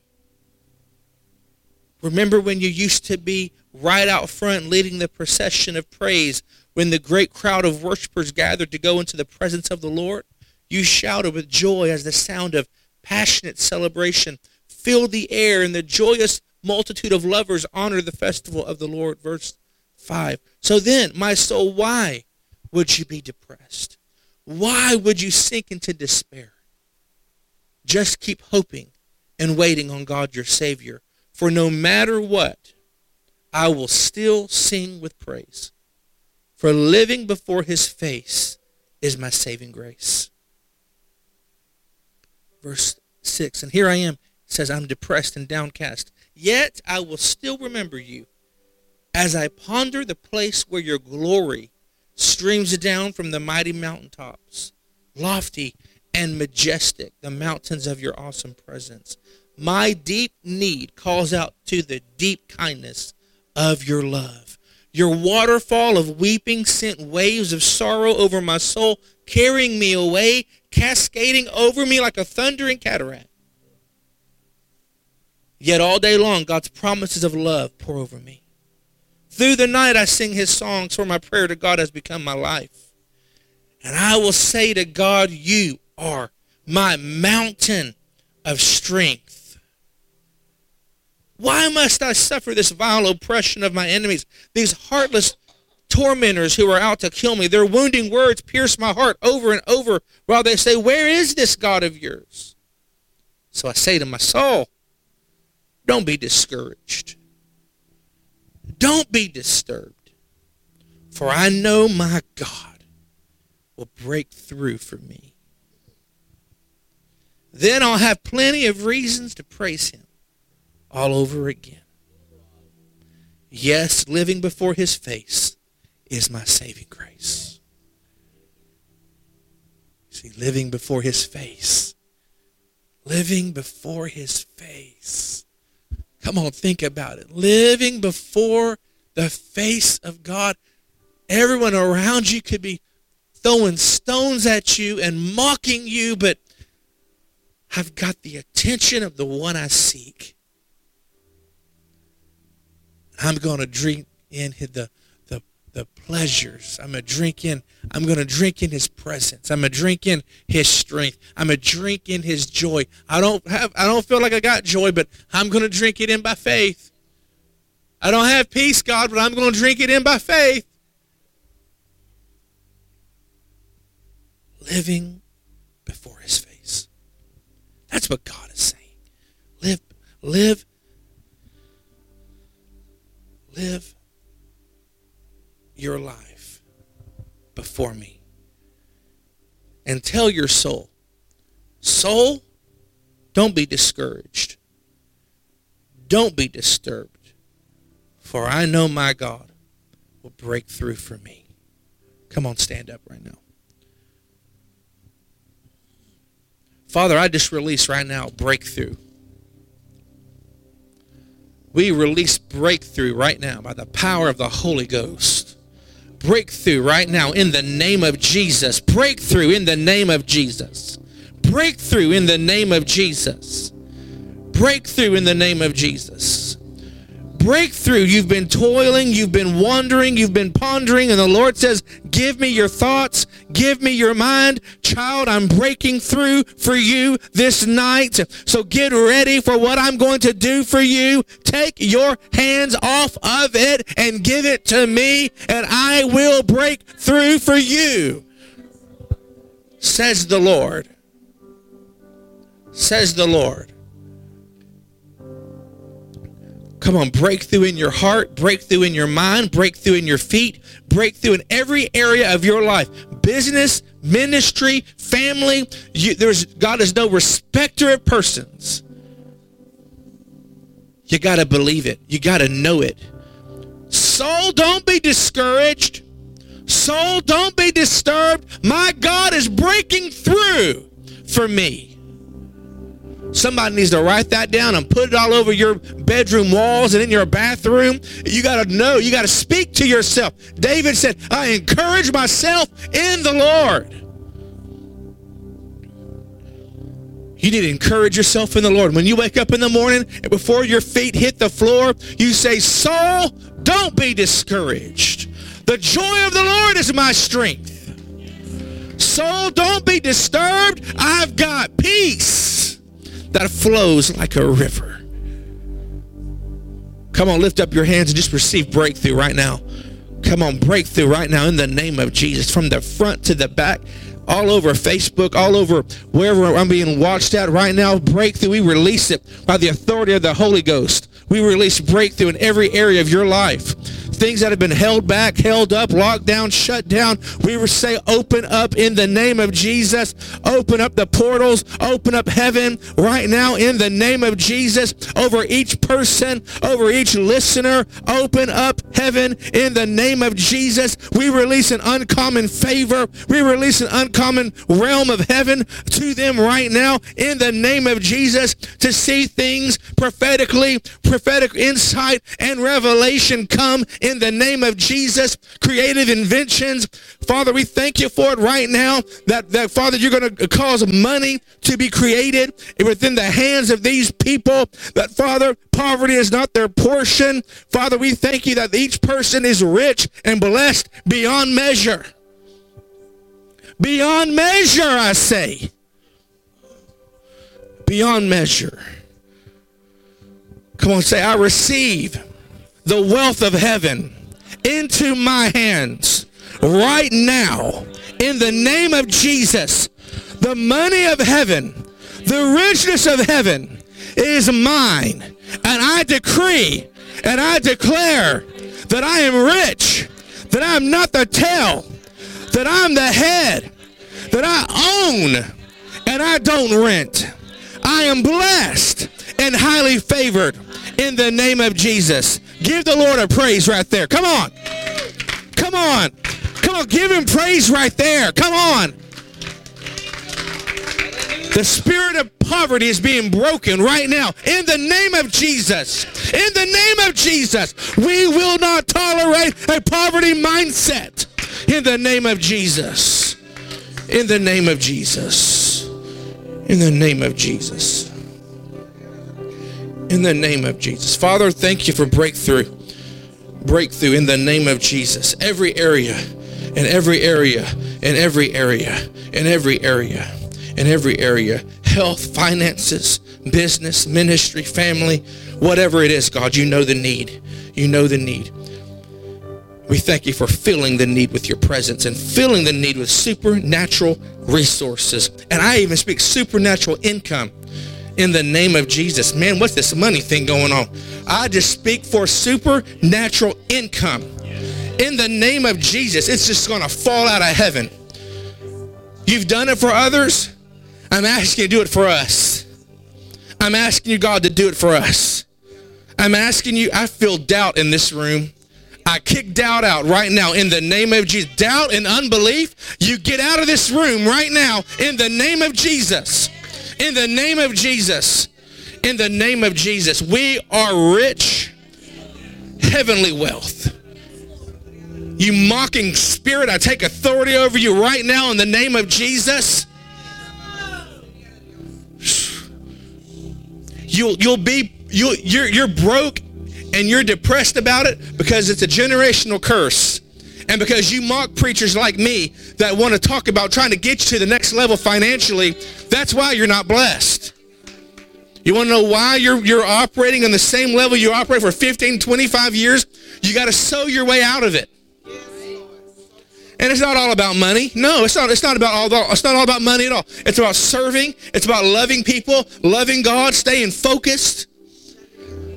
Remember when you used to be right out front leading the procession of praise when the great crowd of worshipers gathered to go into the presence of the Lord? You shouted with joy as the sound of passionate celebration filled the air and the joyous multitude of lovers honored the festival of the Lord. Verse 5. So then, my soul, why would you be depressed? Why would you sink into despair? Just keep hoping and waiting on God your Savior. For no matter what, I will still sing with praise. For living before his face is my saving grace. Verse 6. And here I am, says, I'm depressed and downcast. Yet I will still remember you as I ponder the place where your glory streams down from the mighty mountaintops, lofty and majestic, the mountains of your awesome presence. My deep need calls out to the deep kindness of your love. Your waterfall of weeping sent waves of sorrow over my soul, carrying me away, cascading over me like a thundering cataract. Yet all day long, God's promises of love pour over me. Through the night, I sing his songs, for my prayer to God has become my life. And I will say to God, You are my mountain of strength. Why must I suffer this vile oppression of my enemies, these heartless tormentors who are out to kill me? Their wounding words pierce my heart over and over while they say, Where is this God of yours? So I say to my soul, Don't be discouraged. Don't be disturbed, for I know my God will break through for me. Then I'll have plenty of reasons to praise him all over again. Yes, living before his face is my saving grace. See, living before his face. Living before his face. Come on, think about it. Living before the face of God. Everyone around you could be throwing stones at you and mocking you, but I've got the attention of the one I seek. I'm going to drink in the, the, the pleasures. I'm going to drink in, I'm going to drink in his presence. I'm going to drink in his strength. I'm going to drink in his joy. I don't have, I don't feel like I got joy, but I'm going to drink it in by faith. I don't have peace, God, but I'm going to drink it in by faith. Living before his face. That's what God is saying. Live, live, live your life before me. And tell your soul, soul, don't be discouraged. Don't be disturbed. For I know my God will break through for me. Come on, stand up right now. Father, I just release right now breakthrough. We release breakthrough right now by the power of the Holy Ghost. Breakthrough right now in the name of Jesus. Breakthrough in the name of Jesus. Breakthrough in the name of Jesus. Breakthrough in the name of Jesus breakthrough. You've been toiling, you've been wondering, you've been pondering, and the Lord says, Give me your thoughts, give me your mind. Child, I'm breaking through for you this night. So get ready for what I'm going to do for you. Take your hands off of it and give it to me, and I will break through for you. Says the Lord. Says the Lord. Come on, breakthrough in your heart, breakthrough in your mind, breakthrough in your feet, breakthrough in every area of your life. Business, ministry, family. You, there's God is no respecter of persons. You got to believe it. You got to know it. Soul, don't be discouraged. Soul, don't be disturbed. My God is breaking through for me. Somebody needs to write that down and put it all over your bedroom walls and in your bathroom. You got to know, you got to speak to yourself. David said, I encourage myself in the Lord. You need to encourage yourself in the Lord. When you wake up in the morning and before your feet hit the floor, you say, Soul, don't be discouraged. The joy of the Lord is my strength. Soul, don't be disturbed. I've got peace that flows like a river. Come on, lift up your hands and just receive breakthrough right now. Come on, breakthrough right now in the name of Jesus. From the front to the back, all over Facebook, all over wherever I'm being watched at right now, breakthrough. We release it by the authority of the Holy Ghost. We release breakthrough in every area of your life. Things that have been held back, held up, locked down, shut down. We say, open up in the name of Jesus. Open up the portals. Open up heaven right now in the name of Jesus over each person, over each listener. Open up heaven in the name of Jesus. We release an uncommon favor. We release an uncommon realm of heaven to them right now in the name of Jesus to see things prophetically, prophetic insight and revelation come in the name of Jesus. Creative inventions. Father, we thank you for it right now that, that Father, you're going to cause money to be created within the hands of these people. That Father, poverty is not their portion. Father, we thank you that each person is rich and blessed beyond measure. Beyond measure, I say. Beyond measure. Come on, say, I receive the wealth of heaven into my hands right now in the name of Jesus. The money of heaven, the richness of heaven is mine. And I decree and I declare that I am rich, that I'm not the tail, that I'm the head, that I own and I don't rent. I am blessed and highly favored in the name of Jesus. Give the Lord a praise right there. Come on. Come on. Come on. Give him praise right there. Come on. The spirit of poverty is being broken right now in the name of Jesus. In the name of Jesus, we will not tolerate a poverty mindset. In the name of Jesus. In the name of Jesus. In the name of Jesus. In the name of Jesus. Father, thank you for breakthrough. Breakthrough in the name of Jesus. Every area, in every area, in every area, in every area, in every area. Health, finances, business, ministry, family, whatever it is, God, you know the need. You know the need. We thank you for filling the need with your presence and filling the need with supernatural resources. And I even speak supernatural income in the name of Jesus. Man, what's this money thing going on? I just speak for supernatural income in the name of Jesus. It's just going to fall out of heaven. You've done it for others. I'm asking you to do it for us. I'm asking you, God, to do it for us. I'm asking you, I feel doubt in this room. I kick doubt out right now in the name of Jesus. Doubt and unbelief, you get out of this room right now in the name of Jesus. In the name of Jesus. In the name of Jesus. We are rich, heavenly wealth. You mocking spirit, I take authority over you right now in the name of Jesus. You'll you'll be you you're you're broke and you're depressed about it because it's a generational curse. And because you mock preachers like me that want to talk about trying to get you to the next level financially, that's why you're not blessed. You want to know why you're, you're operating on the same level you operate for 15, 25 years? You got to sow your way out of it. And it's not all about money. No, it's not. It's not about all. It's not all about money at all. It's about serving. It's about loving people, loving God, staying focused.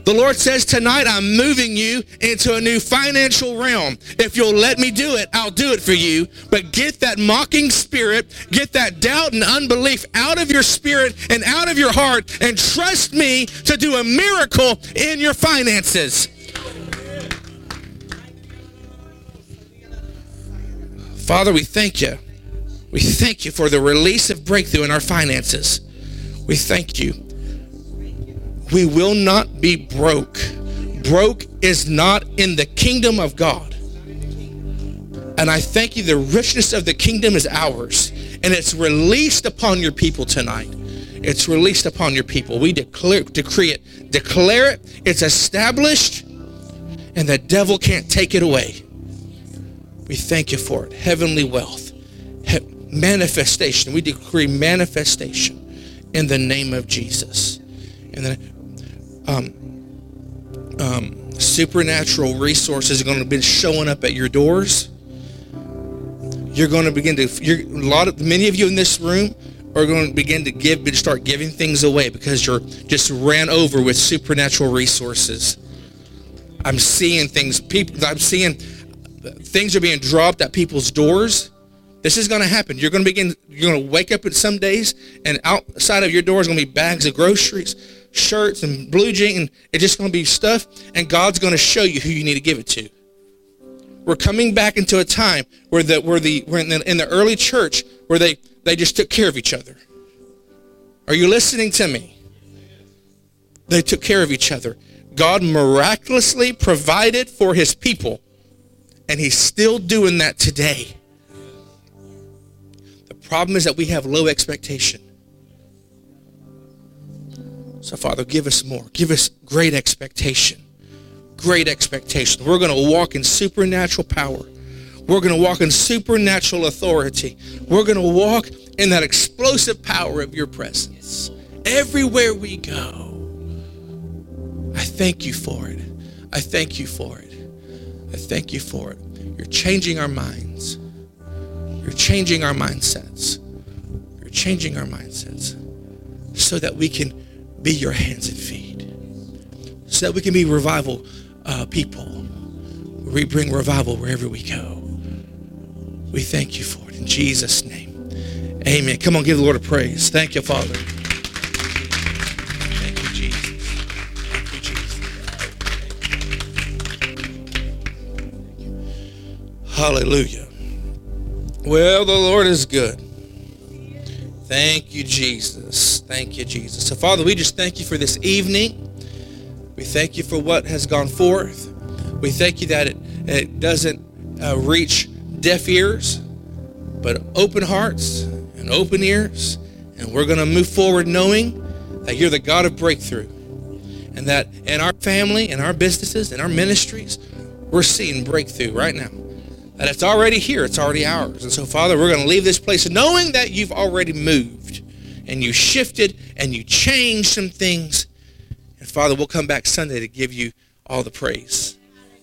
The Lord says tonight, I'm moving you into a new financial realm. If you'll let me do it, I'll do it for you. But get that mocking spirit, get that doubt and unbelief out of your spirit and out of your heart, and trust me to do a miracle in your finances. Father, we thank you. We thank you for the release of breakthrough in our finances. We thank you. We will not be broke. Broke is not in the kingdom of God. And I thank you, the richness of the kingdom is ours. And it's released upon your people tonight. It's released upon your people. We declare, decree it, declare it. It's established, and the devil can't take it away. We thank you for it. Heavenly wealth, he- manifestation. We decree manifestation in the name of Jesus. And then, um, um, supernatural resources are going to be showing up at your doors. You're going to begin to. A lot of many of you in this room are going to begin to give, start giving things away because you're just ran over with supernatural resources. I'm seeing things. People, I'm seeing things are being dropped at people's doors. This is going to happen. You're going to begin. You're going to wake up in some days, and outside of your door is going to be bags of groceries, shirts, and blue jeans. And it's just going to be stuff. And God's going to show you who you need to give it to. We're coming back into a time where the where the where in the, in the early church where they they just took care of each other. Are you listening to me? They took care of each other. God miraculously provided for his people, and he's still doing that today. The problem is that we have low expectation. So, Father, give us more. Give us great expectation. Great expectation. We're going to walk in supernatural power. We're going to walk in supernatural authority. We're going to walk in that explosive power of your presence everywhere we go. I thank you for it. I thank you for it. I thank you for it. You're changing our minds. You're changing our mindsets. You're changing our mindsets so that we can be your hands and feet. So that we can be revival uh, people. We bring revival wherever we go. We thank you for it in Jesus' name. Amen. Come on, give the Lord a praise. Thank you, Father. Thank you, Jesus. Thank you, Jesus. Hallelujah. Well, the Lord is good. Thank you, Jesus. Thank you, Jesus. So, Father, we just thank you for this evening. We thank you for what has gone forth. We thank you that it, it doesn't uh, reach deaf ears, but open hearts and open ears. And we're going to move forward knowing that you're the God of breakthrough. And that in our family, in our businesses, in our ministries, we're seeing breakthrough right now. That it's already here, it's already ours. And so, Father, we're going to leave this place knowing that you've already moved and you shifted and you changed some things. And Father, we'll come back Sunday to give you all the praise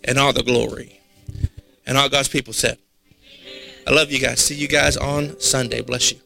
and all the glory. And all God's people said, I love you guys. See you guys on Sunday. Bless you.